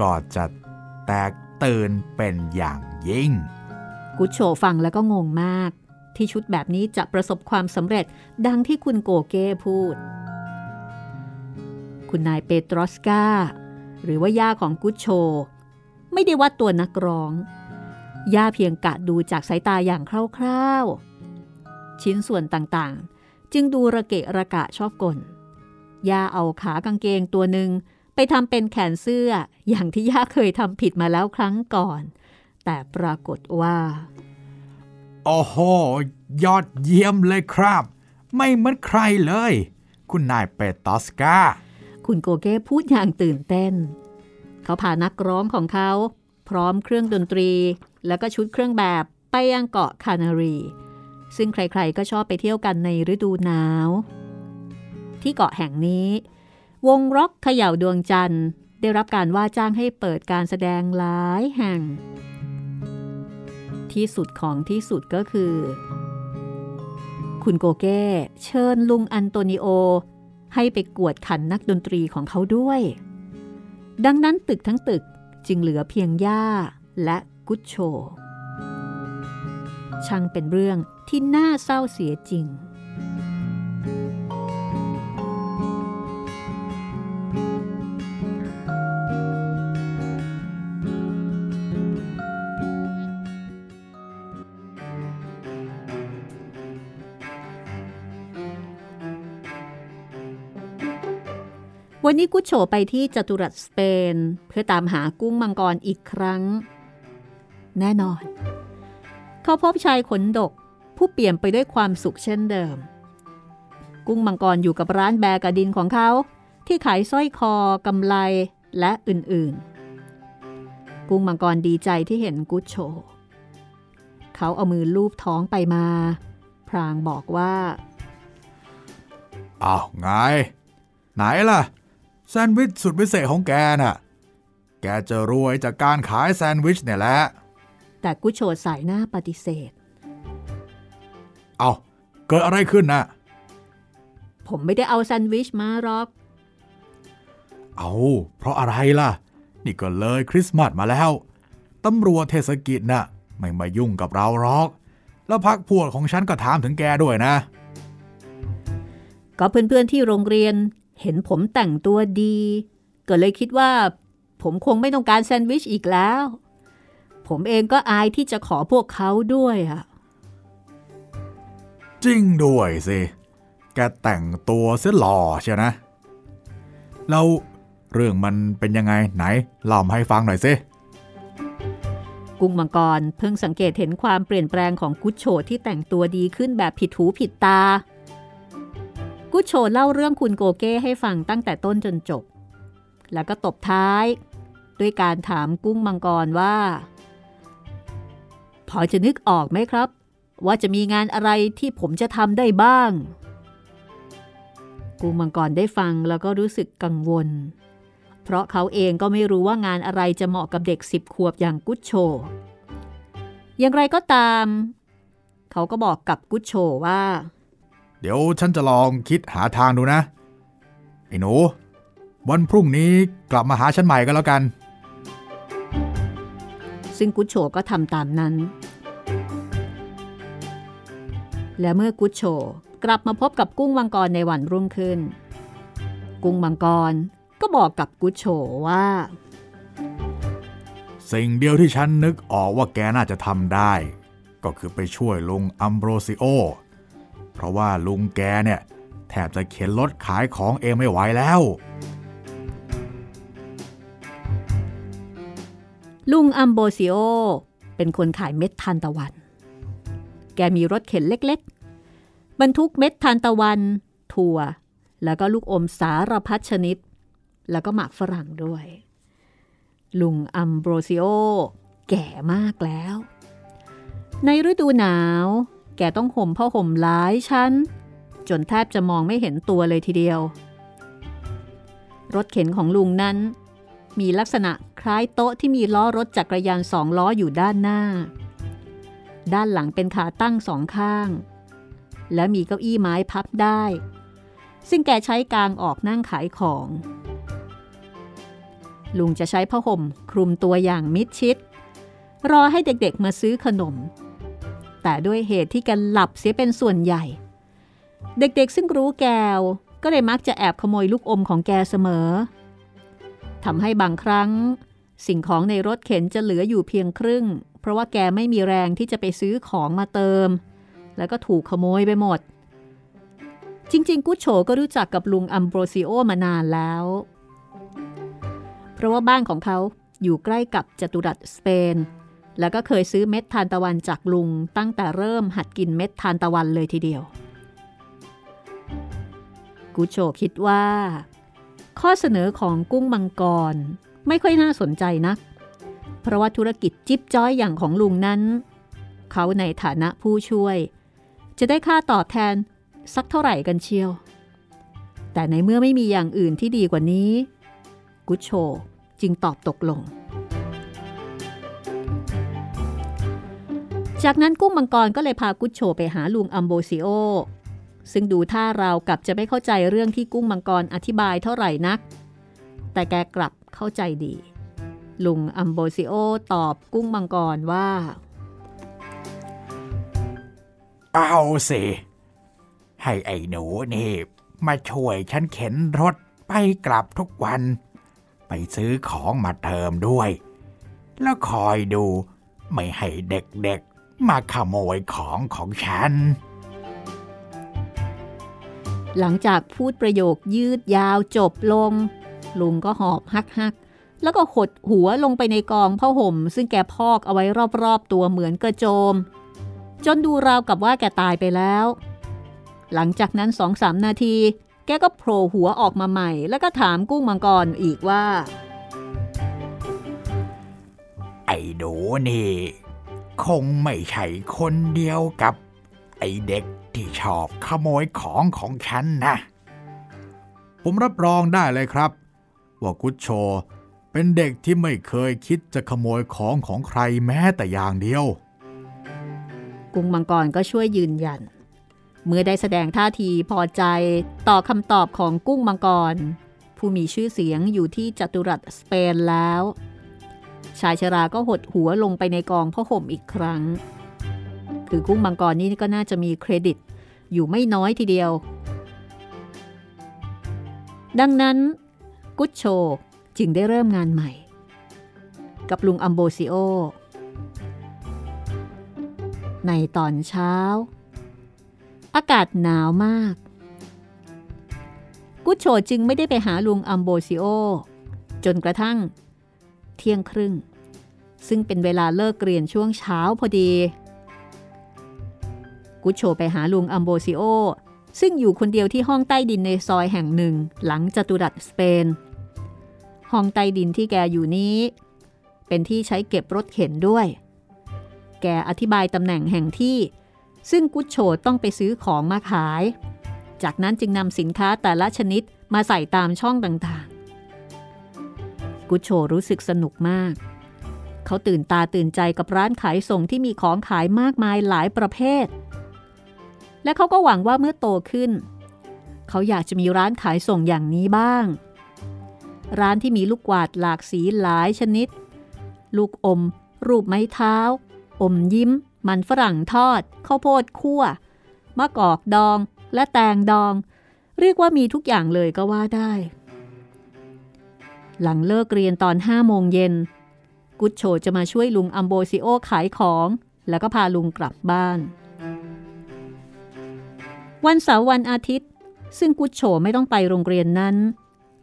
ก็จะแตกตื่นเป็นอย่างยิ่ง กุชโชฟังแล้วก็งงมาก ที่ชุดแบบนี้จะประสบความสำเร็จดังที่คุณโกเก้พูด คุณนายเปโตรสกาหรือว่าย่าของกุชโช ไม่ได้วัดตัวนักร้อง ย่าเพียงกะดูจากสายตาอย่างคร่าวๆ ชิ้นส่วนต่างๆ จึงดูระเกะระกะชอบกลย่าเอาขากางเกงตัวหนึ่งไปทำเป็นแขนเสื้ออย่างที่ย่าเคยทำผิดมาแล้วครั้งก่อน แต่ปรากฏว่า โอ้โห ยอดเยี่ยมเลยครับ ไม่เหมือนใครเลย คุณนายเปตอสกา คุณโกเก้พูดอย่างตื่นเต้น เขาพานักร้องของเขา พร้อมเครื่องดนตรี แล้วก็ชุดเครื่องแบบไปยังเกาะคานารี ซึ่งใครๆก็ชอบไปเที่ยวกันในฤดูหนาว ที่เกาะแห่งนี้ วงร็อกเขย่าดวงจันทร์ ได้รับการว่าจ้างให้เปิดการแสดงหลายแห่ง ที่สุดของที่สุดก็คือ คุณโกเก้เชิญลุงอันโตนิโอ ให้ไปกวดขันนักดนตรีของเขาด้วย ดังนั้นตึกทั้งตึกจึงเหลือเพียงย่าและกุชโช ช่างเป็นเรื่องที่น่าเศร้าเสียจริง วันนี้กุชโฉไปที่จัตุรัสสเปน เพื่อตามหากุ้งมังกรอีกครั้ง แน่นอน เขาพบชายขนดก ผู้เปลี่ยมไปด้วยความสุขเช่นเดิม กุ้งมังกรอยู่กับร้านแบกระดินของเขา ที่ขายสร้อยคอกำไลและอื่นๆ กุ้งมังกรดีใจที่เห็นกุชโฉเขาเอามือลูบท้องไปมา พรางบอกว่าอ้าวไง ไหนล่ะ แซนด์วิชสุดพิเศษของแกน่ะ แกจะรวยจากการขายแซนด์วิชเนี่ยแหละ แต่กุชโฉสายหน้าปฏิเสธ เอาเกิดอะไรขึ้นน่ะ ผมไม่ได้เอาแซนด์วิชมาหรอก เอาเพราะอะไรล่ะ นี่ก็เลยคริสต์มาสมาแล้ว ตำรวจเทศกิจน่ะ ไม่มายุ่งกับเราหรอก แล้วพักพวกของฉันก็ถามถึงแกด้วยนะก็เพื่อนๆที่โรงเรียน เห็นผมแต่งตัวดี ก็เลยคิดว่า ผมคงไม่ต้องการแซนด์วิชอีกแล้ว ผมเองก็อายที่จะขอพวกเขาด้วยอะจริงด้วยสิ แกแต่งตัวเสียหล่อเชียวนะแล้วเรื่องมันเป็นยังไงไหนเล่ามาให้ฟังหน่อยสิ กุ้งมังกรเพิ่งสังเกตเห็นความเปลี่ยนแปลงของกุชโชที่แต่งตัวดีขึ้นแบบผิดหูผิดตา กุชโชเล่าเรื่องคุณโกเก้ให้ฟังตั้งแต่ต้นจนจบ แล้วก็ตบท้าย ด้วยการถามกุ้งมังกรว่า พอจะนึกออกไหมครับ ว่าจะมีงานอะไรที่ผมจะทำได้บ้าง กุ้งมังกรได้ฟังแล้วก็รู้สึกกังวล เพราะเขาเองก็ไม่รู้ว่างานอะไรจะเหมาะกับเด็กสิบขวบอย่างกุชโช อย่างไรก็ตาม เขาก็บอกกับกุชโชว่า เดี๋ยวฉันจะลองคิดหาทางดูนะ ไอ้หนู วันพรุ่งนี้กลับมาหาฉันใหม่ก็แล้วกัน ซึ่งกุชโชก็ทำตามนั้น และเมื่อกุชโชกลับมาพบกับกุ้งมังกรในวันรุ่งขึ้น กุ้งมังกรก็บอกกับกุชโชว่า สิ่งเดียวที่ฉันนึกออกว่าแกน่าจะทำได้ ก็คือไปช่วยลุงอัมโบรซิโอ เพราะว่าลุงแกเนี่ยแทบจะเข็นรถขายของเองไม่ไหวแล้ว ลุงอัมโบซิโอ เป็นคนขายเม็ดทานตะวัน แกมีรถเข็นเล็กๆ บรรทุกเม็ดทานตะวัน ถั่ว แล้วก็ลูกอมสารพัดชนิด แล้วก็หมากฝรั่งด้วย ลุงอัมโบซิโอ แก่มากแล้ว ในฤดูหนาว แกต้องห่มผ้าห่มหลายชั้น จนแทบจะมองไม่เห็นตัวเลยทีเดียว รถเข็นของลุงนั้น มีลักษณะคล้ายโต๊ะที่มีล้อรถจักรยานสองล้ออยู่ด้านหน้า ด้านหลังเป็นขาตั้งสองข้าง และมีเก้าอี้ไม้พับได้ ซึ่งแกใช้กางออกนั่งขายของ ลุงจะใช้ผ้าห่มคลุมตัวอย่างมิดชิด รอให้เด็กๆมาซื้อขนม แต่ด้วยเหตุที่แกหลับเสียเป็นส่วนใหญ่ เด็กๆซึ่งรู้แกวก็เลยมักจะแอบขโมยลูกอมของแกเสมอทำให้บางครั้ง สิ่งของในรถเข็นจะเหลืออยู่เพียงครึ่ง เพราะว่าแกไม่มีแรงที่จะไปซื้อของมาเติม แล้วก็ถูกขโมยไปหมด จริง ๆ กุชโฉก็รู้จักกับลุงอัมโบรซิโอมานานแล้ว เพราะว่าบ้านของเขาอยู่ใกล้กับจัตุรัสสเปน แล้วก็เคยซื้อเม็ดทานตะวันจากลุงตั้งแต่เริ่มหัดกินเม็ดทานตะวันเลยทีเดียวกุชโฉคิดว่า ข้อเสนอของกุ้งมังกรไม่ค่อยน่าสนใจนัก เพราะว่าธุรกิจจิ๊บจ้อยอย่างของลุงนั้น เขาในฐานะผู้ช่วย จะได้ค่าตอบแทนสักเท่าไหร่กันเชียว แต่ในเมื่อไม่มีอย่างอื่นที่ดีกว่านี้ กุชโชจึงตอบตกลง จากนั้นกุ้งมังกรก็เลยพากุชโชไปหาลุงอัมโบซิโอ ซึ่งดูท่าเรากับจะไม่เข้าใจเรื่องที่กุ้งมังกรอธิบายเท่าไหร่นัก แต่แกกลับเข้าใจดี ลุงอัมโบซิโอตอบกุ้งมังกรว่า เอาสิ ให้ไอ้หนูนี่ มาช่วยฉันเข็นรถไปกลับทุกวัน ไปซื้อของมาเติมด้วย แล้วคอยดูไม่ให้เด็กๆ มาขโมยของของฉัน หลังจากพูดประโยคยืดยาวจบลง ลุงก็หอบฮักฮักๆแล้วก็หดหัวลงไปในกองผ้าห่ม ซึ่งแกพอกเอาไว้รอบๆตัวเหมือนกระโจม จนดูราวกับว่าแกตายไปแล้ว หลังจากนั้นสองสามนาที แกก็โผล่หัวออกมาใหม่ แล้วก็ถามกุ้งมังกรอีกว่า ไอ้หนูนี่ คงไม่ใช่คนเดียวกับ ไอเด็กที่ชอบขโมยของของฉันนะ ผมรับรองได้เลยครับ ว่ากุชโช เป็นเด็กที่ไม่เคยคิดจะขโมยของของใครแม้แต่อย่างเดียว กุ้งมังกรก็ช่วยยืนยัน เมื่อได้แสดงท่าทีพอใจต่อคำตอบของกุ้งมังกร ผู้มีชื่อเสียงอยู่ที่จัตุรัสสเปนแล้ว ชายชราก็หดหัวลงไปในกองผ้าห่มอีกครั้ง คือกุ้งมังกรนี่ก็น่าจะมีเครดิต อยู่ไม่น้อยทีเดียว ดังนั้น กุชโชจึงได้เริ่มงานใหม่ กับลุงอัมโบซิโอ ในตอนเช้า อากาศหนาวมากกุชโชจึงไม่ได้ไปหาลุงอัมโบซิโอ จนกระทั่ง เที่ยงครึ่ง ซึ่งเป็นเวลาเลิกเรียนช่วงเช้าพอดี กุชโชไปหาลุงอัมโบซิโอ ซึ่งอยู่คนเดียวที่ห้องใต้ดินในซอยแห่งหนึ่งหลังจัตุรัสสเปน ห้องใต้ดินที่แกอยู่นี้ เป็นที่ใช้เก็บรถเข็นด้วย แกอธิบายตำแหน่งแห่งที่ ซึ่งกุชโชต้องไปซื้อของมาขาย จากนั้นจึงนำสินค้าแต่ละชนิดมาใส่ตามช่องต่าง กุชโชรู้สึกสนุกมาก เขาตื่นตาตื่นใจกับร้านขายส่งที่มีของขายมากมายหลายประเภท และเขาก็หวังว่าเมื่อโตขึ้น เขาอยากจะมีร้านขายส่งอย่างนี้บ้าง ร้านที่มีลูกกวาดหลากสีหลายชนิด ลูกอม รูปไม้เท้า อมยิ้ม มันฝรั่งทอด ข้าวโพดคั่ว มะกอกดองและแตงดอง เรียกว่ามีทุกอย่างเลยก็ว่าได้ หลังเลิกเรียนตอนห้าโมงเย็น กุชโชจะมาช่วยลุงอัมโบซิโอขายของ แล้วก็พาลุงกลับบ้าน วันเสาร์วันอาทิตย์ ซึ่งกุชโชไม่ต้องไปโรงเรียนนั้น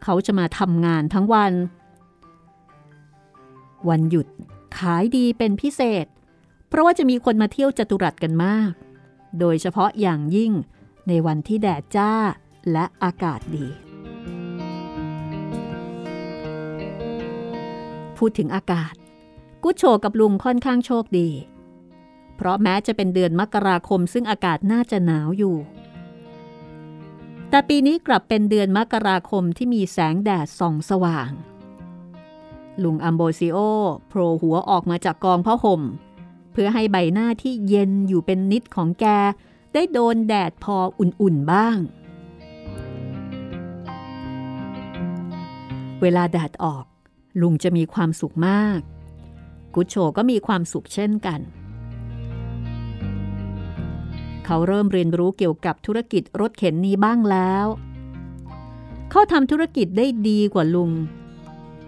เขาจะมาทำงานทั้งวัน วันหยุดขายดีเป็นพิเศษ เพราะว่าจะมีคนมาเที่ยวจตุรัสกันมาก โดยเฉพาะอย่างยิ่งในวันที่แดดจ้าและอากาศดี พูดถึงอากาศ กุชโชกับลุงค่อนข้างโชคดี เพราะแม้จะเป็นเดือนมกราคมซึ่งอากาศน่าจะหนาวอยู่ แต่ปีนี้กลับเป็นเดือนมกราคมที่มีแสงแดดส่องสว่าง ลุงอัมโบซิโอโผล่หัวออกมาจากกองผ้าห่ม เพื่อให้ใบหน้าที่เย็นอยู่เป็นนิดของแก ได้โดนแดดพออุ่นๆบ้างเวลาแดดออก ลุงจะมีความสุขมาก กุชโชก็มีความสุขเช่นกัน เขาเริ่มเรียนรู้เกี่ยวกับธุรกิจรถเข็นนี้บ้างแล้ว เขาทำธุรกิจได้ดีกว่าลุง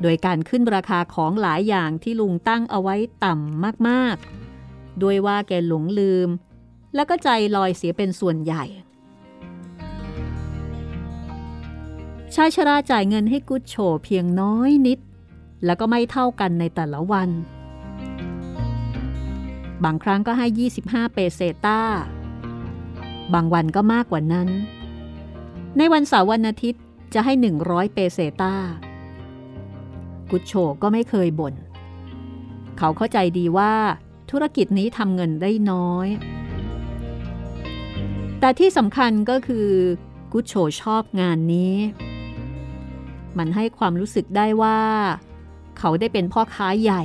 โดยการขึ้นราคาของหลายอย่างที่ลุงตั้งเอาไว้ต่ำมากๆ ด้วยว่าแกหลงลืม แล้วก็ใจลอยเสียเป็นส่วนใหญ่ชายชราจ่ายเงินให้กุชโชเพียงน้อยนิด แล้วก็ไม่เท่ากันในแต่ละวัน บางครั้งก็ให้ 25 เปเซต้า บางวันก็มากกว่านั้น ในวันเสาร์วันอาทิตย์จะให้ 100 เปเซต้า กุชโชก็ไม่เคยบน่น เขาเข้าใจดีว่าธุรกิจนี้ทำเงินได้น้อย แต่ที่สำคัญก็คือกุชโชชอบงานนี้ มันให้ความรู้สึกได้ว่า เขาได้เป็นพ่อค้าใหญ่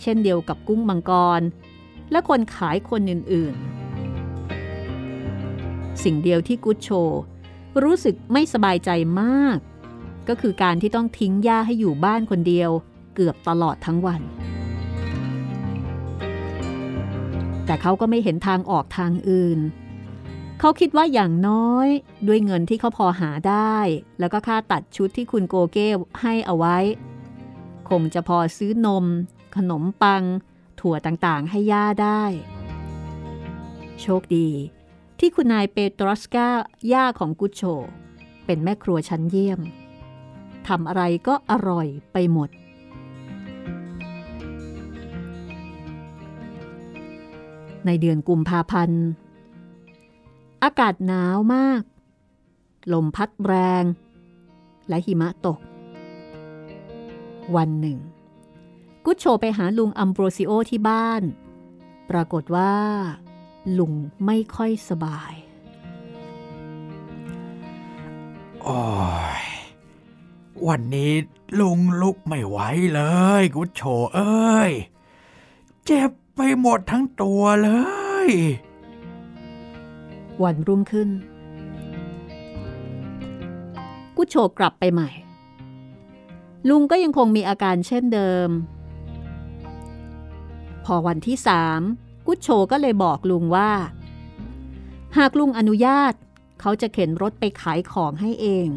เช่นเดียวกับกุ้งมังกร และคนขายคนอื่นๆ สิ่งเดียวที่กุชโช รู้สึกไม่สบายใจมาก ก็คือการที่ต้องทิ้งย่าให้อยู่บ้านคนเดียวเกือบตลอดทั้งวัน แต่เขาก็ไม่เห็นทางออกทางอื่น เขาคิดว่าอย่างน้อยด้วยเงินที่เขาพอหาได้ แล้วก็ค่าตัดชุดที่คุณโกเก้ให้เอาไว้ คงจะพอซื้อนม ขนมปัง ถั่วต่างๆ ให้ย่าได้ โชคดี ที่คุณนายเปโตรสกาย่าของกุชโช เป็นแม่ครัวชั้นเยี่ยมทำอะไรก็อร่อยไปหมด ในเดือนกุมภาพันธ์ อากาศหนาวมาก ลมพัดแรง และหิมะตก วันหนึ่ง กุชโชไปหาลุงอัมโบรซิโอที่บ้าน ปรากฏว่า ลุงไม่ค่อยสบาย โอ้ย วันนี้ลุงลุกไม่ไหวเลย กุชโชเอ้ย เจ็บไปหมดทั้งตัวเลย วันรุ่งขึ้น กุชโชกลับไปใหม่ ลุงก็ยังคงมีอาการเช่นเดิม พอวันที่สามกุชโชก็เลยบอกลุงว่า หากลุงอนุญาต เขาจะเข็นรถไปขายของให้เอง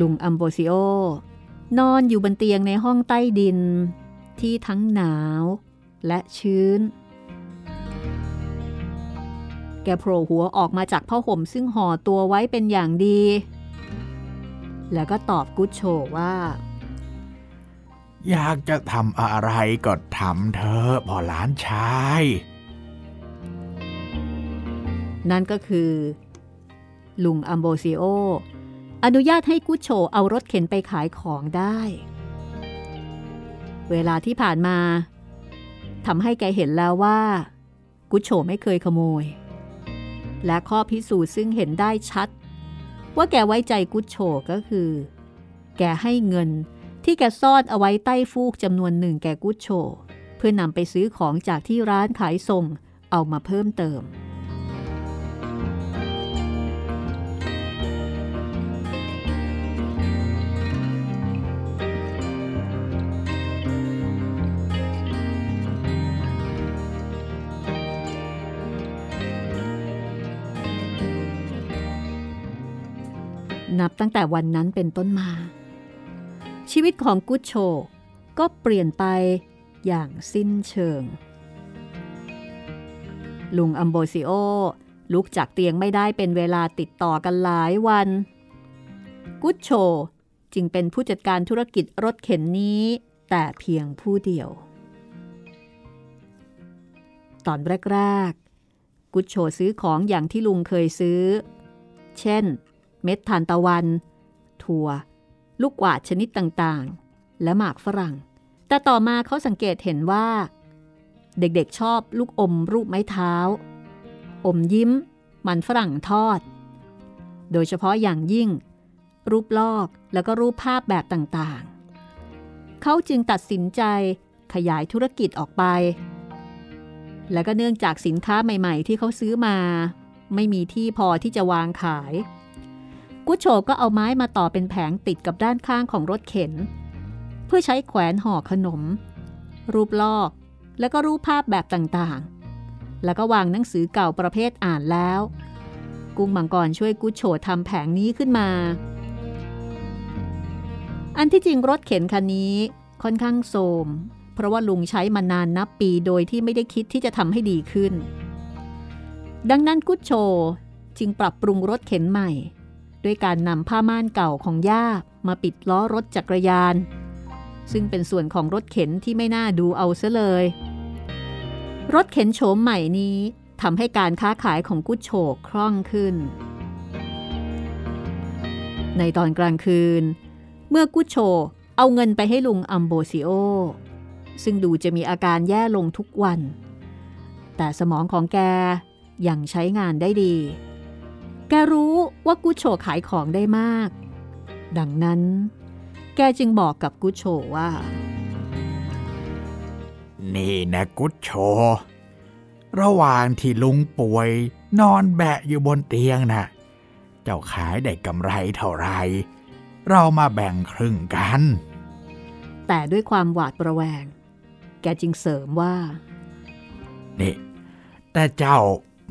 ลุงอัมโบซิโอนอนอยู่บนเตียงในห้องใต้ดิน ที่ทั้งหนาวและชื้น แกโผล่หัวออกมาจากผ้าห่มซึ่งห่อตัวไว้เป็นอย่างดี แล้วก็ตอบกุชโชว่า อยากจะทำอะไรก็ทำเถอะพ่อหลานชาย นั่นก็คือ ลุงอัมโบซิโอ อนุญาตให้กุชโชเอารถเข็นไปขายของได้ เวลาที่ผ่านมาทำให้แกเห็นแล้วว่า กุชโชไม่เคยขโมย และข้อพิสูจน์ซึ่งเห็นได้ชัด ว่าแกไว้ใจกุชโชก็คือ แกให้เงินที่แกซ่อนเอาไว้ใต้ฟูกจำนวนหนึ่งแกกุชโช เพื่อนำไปซื้อของจากที่ร้านขายส่งเอามาเพิ่มเติม นับตั้งแต่วันนั้นเป็นต้นมา ชีวิตของกุชโชก็เปลี่ยนไปอย่างสิ้นเชิง ลุงอัมโบซิโอลุกจากเตียงไม่ได้เป็นเวลาติดต่อกันหลายวัน กุชโชจึงเป็นผู้จัดการธุรกิจรถเข็นนี้ แต่เพียงผู้เดียว ตอนแรก ๆ กุชโชซื้อของอย่างที่ลุงเคยซื้อ เช่น เม็ดทานตะวัน ถั่ว ลูกกวาดชนิดต่างๆ และหมากฝรั่ง แต่ต่อมาเขาสังเกตเห็นว่า เด็กๆชอบลูกอมรูปไม้เท้า อมยิ้ม มันฝรั่งทอด โดยเฉพาะอย่างยิ่ง รูปลอกแล้วก็รูปภาพแบบต่างๆ เขาจึงตัดสินใจขยายธุรกิจออกไป และก็เนื่องจากสินค้าใหม่ๆ ที่เขาซื้อมา ไม่มีที่พอที่จะวางขาย กุชโชก็เอาไม้มาต่อเป็นแผงติดกับด้านข้างของรถเข็น เพื่อใช้แขวนห่อขนม รูปลอก แล้วก็รูปภาพแบบต่างๆ แล้วก็วางหนังสือเก่าประเภทอ่านแล้ว กุ้งมังกรช่วยกุชโชทำแผงนี้ขึ้นมา อันที่จริงรถเข็นคันนี้ค่อนข้างโทมเพราะว่าลุงใช้มานานนับปีโดยที่ไม่ได้คิดที่จะทำให้ดีขึ้น ดังนั้นกุชโชจึงปรับปรุงรถเข็นใหม่ ด้วยการนำผ้าม่านเก่าของย่ามาปิดล้อรถจักรยาน ซึ่งเป็นส่วนของรถเข็นที่ไม่น่าดูเอาซะเลย รถเข็นโฉมใหม่นี้ทำให้การค้าขายของกุชโชคล่องขึ้น ในตอนกลางคืน เมื่อกุชโชเอาเงินไปให้ลุงอัมโบซิโอ ซึ่งดูจะมีอาการแย่ลงทุกวัน แต่สมองของแกยังใช้งานได้ดี แกรู้ว่ากุชโชขายของได้มาก ดังนั้น แกจึงบอกกับกุชโชว่า นี่นะกุชโช ระหว่างที่ลุงป่วยนอนแบะอยู่บนเตียงนะ่ะ เจ้าขายได้กำไรเท่าไหรเรามาแบ่งครึ่งกัน แต่ด้วยความหวาดประแวง แกจึงเสริมว่านี่แต่เจ้า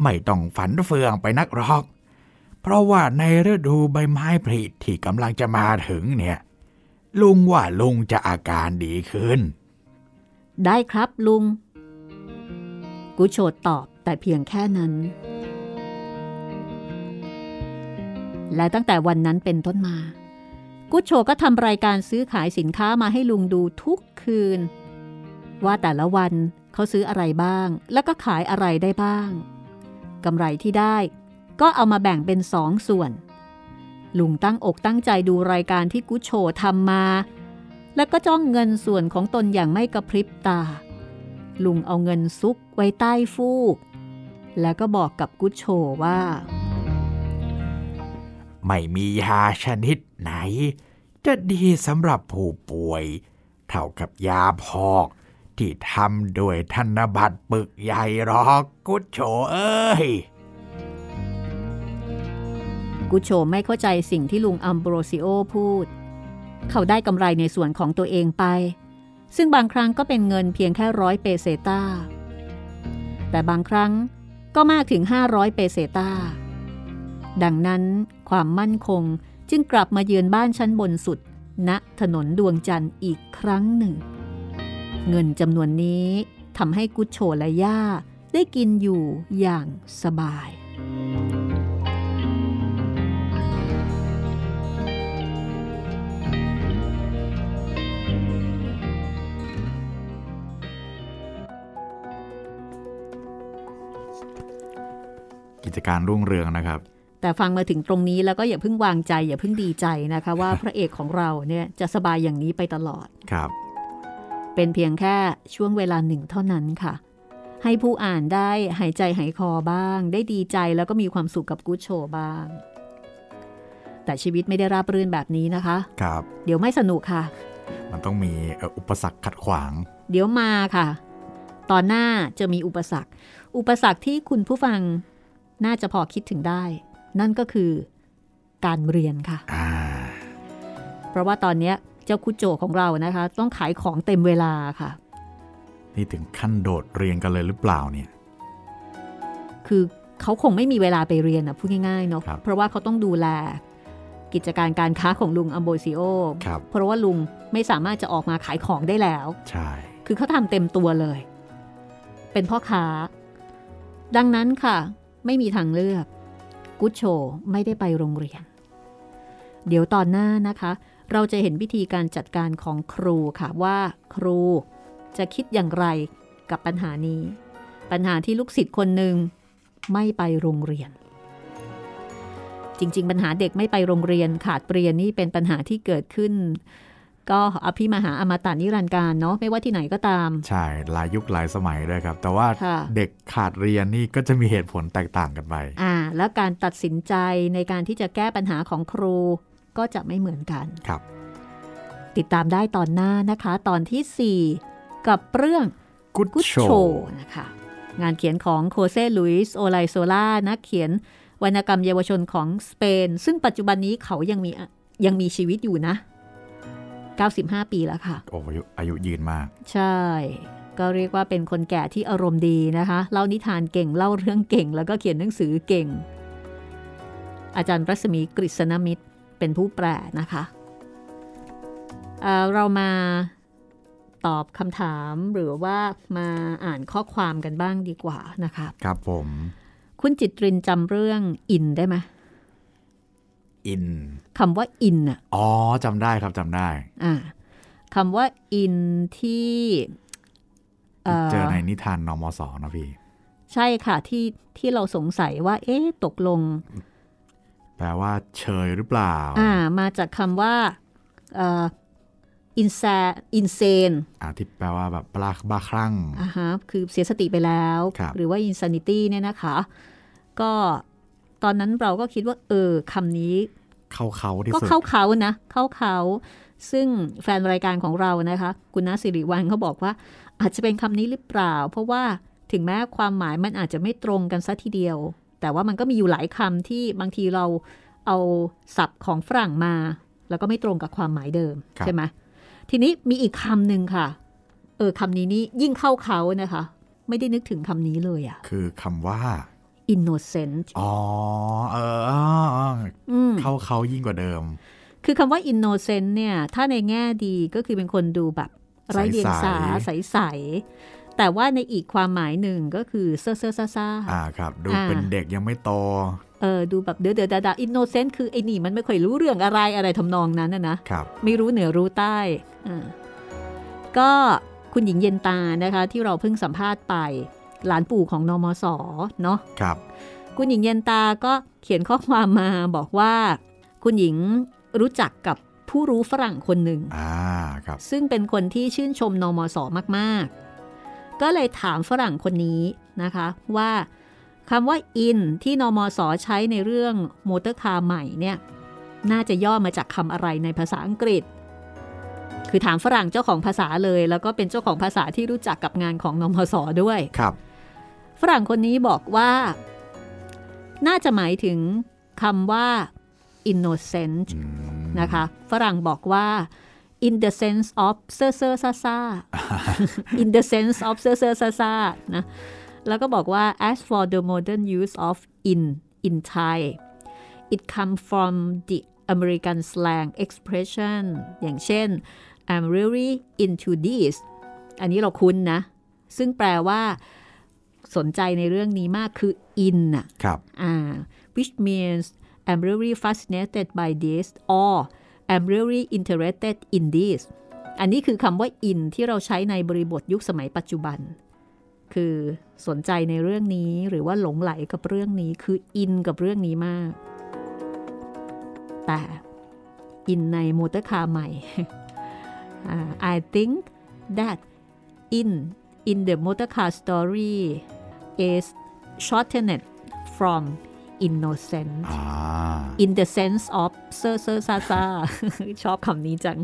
ไม่ต้องฝันเฟืองไปนักหรอก เพราะว่าในฤดูใบไม้ผลิที่กำลังจะมาถึงเนี่ย ลุงว่าลุงจะอาการดีขึ้น ได้ครับลุง กุโชดตอบแต่เพียงแค่นั้น และตั้งแต่วันนั้นเป็นต้นมา กุโชก็ทำรายการซื้อขายสินค้ามาให้ลุงดูทุกคืน ว่าแต่ละวันเขาซื้ออะไรบ้าง แล้วก็ขายอะไรได้บ้างกำไรที่ได้ ก็เอามาแบ่งเป็นสองส่วน ลุงตั้งอกตั้งใจดูรายการที่กุโชทำมา แล้วก็จ้องเงินส่วนของตนอย่างไม่กระพริบตา ลุงเอาเงินซุกไว้ใต้ฟูก แล้วก็บอกกับกุโชว่า ไม่มียาชนิดไหน จะดีสำหรับผู้ป่วย เท่ากับยาพอกที่ทำด้วยธนบัตรปึกใหญ่หรอกกุชโฉเอ้ย กุโชไม่เข้าใจสิ่งที่ลุงอัมโบรซิโอพูด เขาได้กำไรในส่วนของตัวเองไป ซึ่งบางครั้งก็เป็นเงินเพียงแค่ร้อยเปเซตาแต่บางครั้งก็มากถึง 500 เปเซตาดังนั้นความมั่นคงจึงกลับมาเยือนบ้านชั้นบนสุดณถนนดวงจันทร์อีกครั้งหนึ่ง เงินจำนวนนี้ทำให้กุชโชและย่าได้กินอยู่อย่างสบาย กิจการรุ่งเรืองนะครับ แต่ฟังมาถึงตรงนี้แล้วก็อย่าเพิ่งวางใจ อย่าเพิ่งดีใจนะคะ ว่าพระเอกของเราเนี่ยจะสบายอย่างนี้ไปตลอดครับ เป็นเพียงแค่ช่วงเวลาหนึ่งเท่านั้นค่ะ ให้ผู้อ่านได้หายใจหายคอบ้าง ได้ดีใจแล้วก็มีความสุขกับกู๊ดโชว์บ้าง แต่ชีวิตไม่ได้ราบรื่นแบบนี้นะคะ ครับ เดี๋ยวไม่สนุกค่ะ มันต้องมีเอ่ออุปสรรคขัดขวาง เดี๋ยวมาค่ะ ตอนหน้าจะมีอุปสรรคอุปสรรคที่คุณผู้ฟัง น่าจะพอคิดถึงได้ นั่นก็คือการเรียนค่ะอ่าเพราะว่าตอนเนี้ยเจ้าคุโจของเรานะคะ ต้องขายของเต็มเวลาค่ะ นี่ถึงขั้นโดดเรียนกันเลยหรือเปล่าเนี่ย คือเขาคงไม่มีเวลาไปเรียนนะพูดง่ายๆเนาะครับเพราะว่าเขาต้องดูแลกิจการการค้าของลุงอัมโบซิโอครับเพราะว่าลุงไม่สามารถจะออกมาขายของได้แล้ว ใช่ คือเขาทำเต็มตัวเลย เป็นพ่อค้า ดังนั้นค่ะ ไม่มีทางเลือก กุชโชไม่ได้ไปโรงเรียน เดี๋ยวตอนหน้านะคะ เราจะเห็นวิธีการจัดการของครูค่ะว่าครูจะคิดอย่างไรกับปัญหานี้ ปัญหาที่ลูกศิษย์คนหนึ่งไม่ไปโรงเรียน จริง ๆ ปัญหาเด็กไม่ไปโรงเรียนขาดเรียนนี่เป็นปัญหาที่เกิดขึ้น ก็อภิมหาอมตะนิรันดร์การเนาะไม่ว่าที่ไหนก็ตาม ใช่หลายยุคหลายสมัยด้วยครับ แต่ว่าค่ะเด็กขาดเรียนนี่ก็จะมีเหตุผลแตกต่างกันไปอ่า แล้วการตัดสินใจในการที่จะแก้ปัญหาของครูก็จะไม่เหมือนกันครับ ติดตามได้ตอนหน้านะคะ ตอนทีสี่4 กับเรื่อง Good กุ Show โชนะคะงานเขียนของโคเซลุยส์โอไลโซล่านักเขียนวรรณกรรมเยาวชนของสเปน ซึ่งปัจจุบันนี้เขายังมียังมีชีวิตอยู่นะ 95 ปีแล้วค่ะ โอ้อายุอายุยืนมาก ใช่ ก็เรียกว่าเป็นคนแก่ที่อารมณ์ดีนะคะ เล่านิทานเก่งเล่าเรื่องเก่ง แล้วก็เขียนหนังสือเก่ง อาจารย์รัศมีกฤษณมิตรเป็นผู้แปลนะคะเอ่อเรามาตอบคำถามหรือว่ามาอ่านข้อความกันบ้างดีกว่านะคะ ครับผม คุณจิตรินจำเรื่องอินได้ไหม อินคำว่าอินอะอ๋อจำได้ครับจำได้อ่าคำว่าอินที่เอ่อเจอในนิทานนมสนะพี่ ใช่ค่ะที่ที่เราสงสัยว่า เอ๊ะตกลง แปลว่าเชยหรือเปล่า อ่า มาจากคำว่าเอ่ออินแซอินเซนอ่าที่แปลว่าแบบบ้าบ้าคลั่งอ่าฮะคือเสียสติไปแล้วครับหรือว่า insanity เนี่ยนะคะ ก็ ตอนนั้นเราก็คิดว่า เออคำนี้ เข้าเขาที่ก็สุดเข้าเขานะ เข้าเขา ซึ่งแฟนรายการของเรานะคะ คุณนาสิริวัลเขาบอกว่า อาจจะเป็นคำนี้หรือเปล่า เพราะว่าถึงแม้ความหมายมันอาจจะไม่ตรงกันซะทีเดียว แต่ว่ามันก็มีอยู่หลายคำที่บางทีเราเอาศัพท์ของฝรั่งมา แล้วก็ไม่ตรงกับความหมายเดิมครับใช่ไหมทีนี้มีอีกคำหนึ่งค่ะ เออคำนี้นี่ยิ่งเข้าเขานะคะ ไม่ได้นึกถึงคำนี้เลยอะคือคำว่า innocent อ๋อ เออเออเอออืมเข้าเขายิ่งกว่าเดิม คือคำว่า innocent เนี่ย ถ้าในแง่ดีก็คือเป็นคนดูแบบ ไร้เดียงสาใสใสๆแต่ว่าในอีกความหมายหนึ่งก็คือเซ่อเซ่อซ่าซ่าอ่าครับ ดูอ่าเป็นเด็กยังไม่โตเออดูแบบเดือดเดือดดา innocent คือไอ้นี่มันไม่ค่อยรู้เรื่องอะไรอะไรทำนองนั้นนะนะครับไม่รู้เหนือรู้ใต้อ่าก็คุณหญิงเย็นตานะคะที่เราเพิ่งสัมภาษณ์ไป หลานปู่ของนมสเนาะครับ คุณหญิงเย็นตาก็เขียนข้อความมาบอกว่า คุณหญิงรู้จักกับผู้รู้ฝรั่งคนหนึ่งอ่าครับซึ่งเป็นคนที่ชื่นชมนมสมากๆ ก็เลยถามฝรั่งคนนี้นะคะว่าคำว่า in ที่นมสใช้ในเรื่องมอเตอร์คาร์ใหม่เนี่ยน่าจะย่อมาจากคำอะไรในภาษาอังกฤษ คือถามฝรั่งเจ้าของภาษาเลย แล้วก็เป็นเจ้าของภาษาที่รู้จักกับงานของนมสด้วย ครับ ฝรั่งคนนี้บอกว่า น่าจะหมายถึงคำว่า innocent อืมนะคะ ฝรั่งบอกว่า in the sense of เซ่อเซ่อซาซา in the sense of เซ่อเซ่อซาซานะ แล้วก็บอกว่า as for the modern use of in in Thai it come from the American slang expression อย่างเช่น I'm really into this อันนี้เราคุ้นนะ ซึ่งแปลว่า สนใจในเรื่องนี้มากคือ in น่ะครับอ่า which means I'm really fascinated by this or I'm really interested in this อันนี้คือคำว่า in ที่เราใช้ในบริบทยุคสมัยปัจจุบัน คือสนใจในเรื่องนี้หรือว่าหลงไหลกับเรื่องนี้คือ in กับเรื่องนี้มาก แต่ in ในมอเตอร์คาร์ใหม่อ่า I think that in in the motor car story is shortened from innocent อ่า in the sense of เซอร์เซอร์ซาซาชอบคำนี้จัง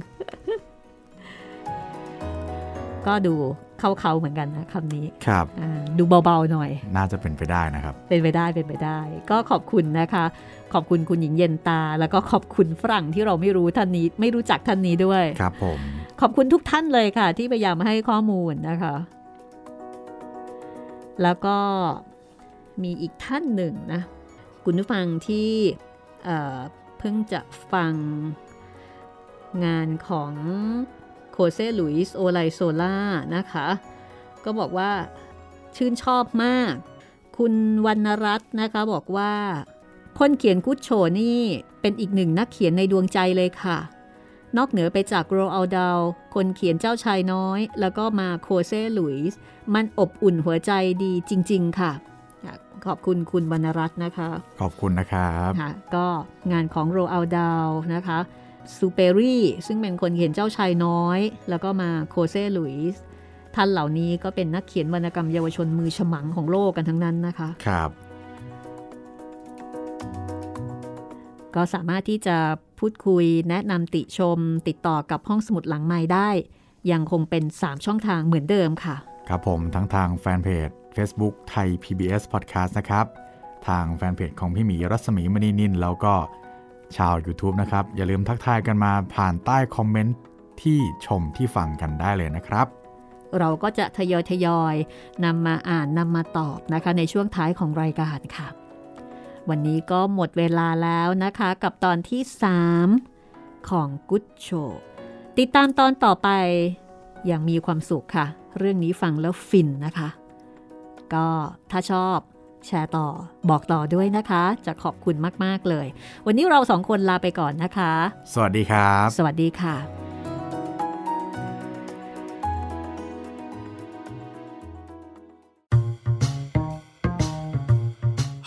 ก็ดูเข้าเขาๆเหมือนกันนะคำนี้ ครับอ่าดูเบาๆหน่อย น่าจะเป็นไปได้นะครับ เป็นไปได้เป็นไปได้ ก็ขอบคุณนะคะ ขอบคุณคุณหญิงเย็นตา แล้วก็ขอบคุณฝรั่งที่เราไม่รู้ท่านนี้ ไม่รู้จักท่านนี้ด้วย ครับผม ขอบคุณทุกท่านเลยค่ะ ที่พยายามให้ข้อมูลนะคะ แล้วก็มีอีกท่านหนึ่งนะคุณผู้ฟังที่เพิ่งจะฟังงานของโคเซ่หลุยส์โอไลโซล่านะคะ ก็บอกว่าชื่นชอบมาก คุณวรรณรัตน์นะคะบอกว่า คนเขียนกุ๊ชโฉ่นี่เป็นอีกหนึ่งนักเขียนในดวงใจเลยค่ะ นอกเหนือไปจากโรอัลดาห์ลคนเขียนเจ้าชายน้อย แล้วก็มาโคเซ่หลุยส์มันอบอุ่นหัวใจดีจริง ๆ ค่ะ ขอบคุณคุณวรรณรัตน์นะคะ ขอบคุณนะครับค่ะก็งานของโรอัลดาห์ลนะคะแซงเตกซูเปรีซึ่งเป็นคนเขียนเจ้าชายน้อย แล้วก็มาโคเซ่หลุยส์ท่านเหล่านี้ก็เป็นนักเขียนวรรณกรรมเยาวชนมือฉมังของโลกกันทั้งนั้นนะคะ ครับ ก็สามารถที่จะพูดคุยแนะนำติชม ติดต่อกับห้องสมุดหลังไม้ได้ ยังคงเป็น 3 ช่องทางเหมือนเดิมค่ะ ครับผมทั้งทางแฟนเพจ Facebook ไทย PBS Podcast นะครับ ทางแฟนเพจของพี่หมีรัศมีมณีนินแล้วก็ชาว YouTube นะครับ อย่าลืมทักทายกันมาผ่านใต้คอมเมนต์ที่ชมที่ฟังกันได้เลยนะครับ เราก็จะทยอยทยอยนำมาอ่านนำมาตอบนะคะในช่วงท้ายของรายการค่ะ วันนี้ก็หมดเวลาแล้วนะคะกับตอนที่ 3 ของ Good Show ติดตามตอนต่อไปอย่างมีความสุขค่ะ เรื่องนี้ฟังแล้วฟินนะคะ ก็ถ้าชอบแชร์ต่อบอกต่อด้วยนะคะ จะขอบคุณมาก ๆ เลย วันนี้เราสองคนลาไปก่อนนะคะ สวัสดีครับ สวัสดีค่ะ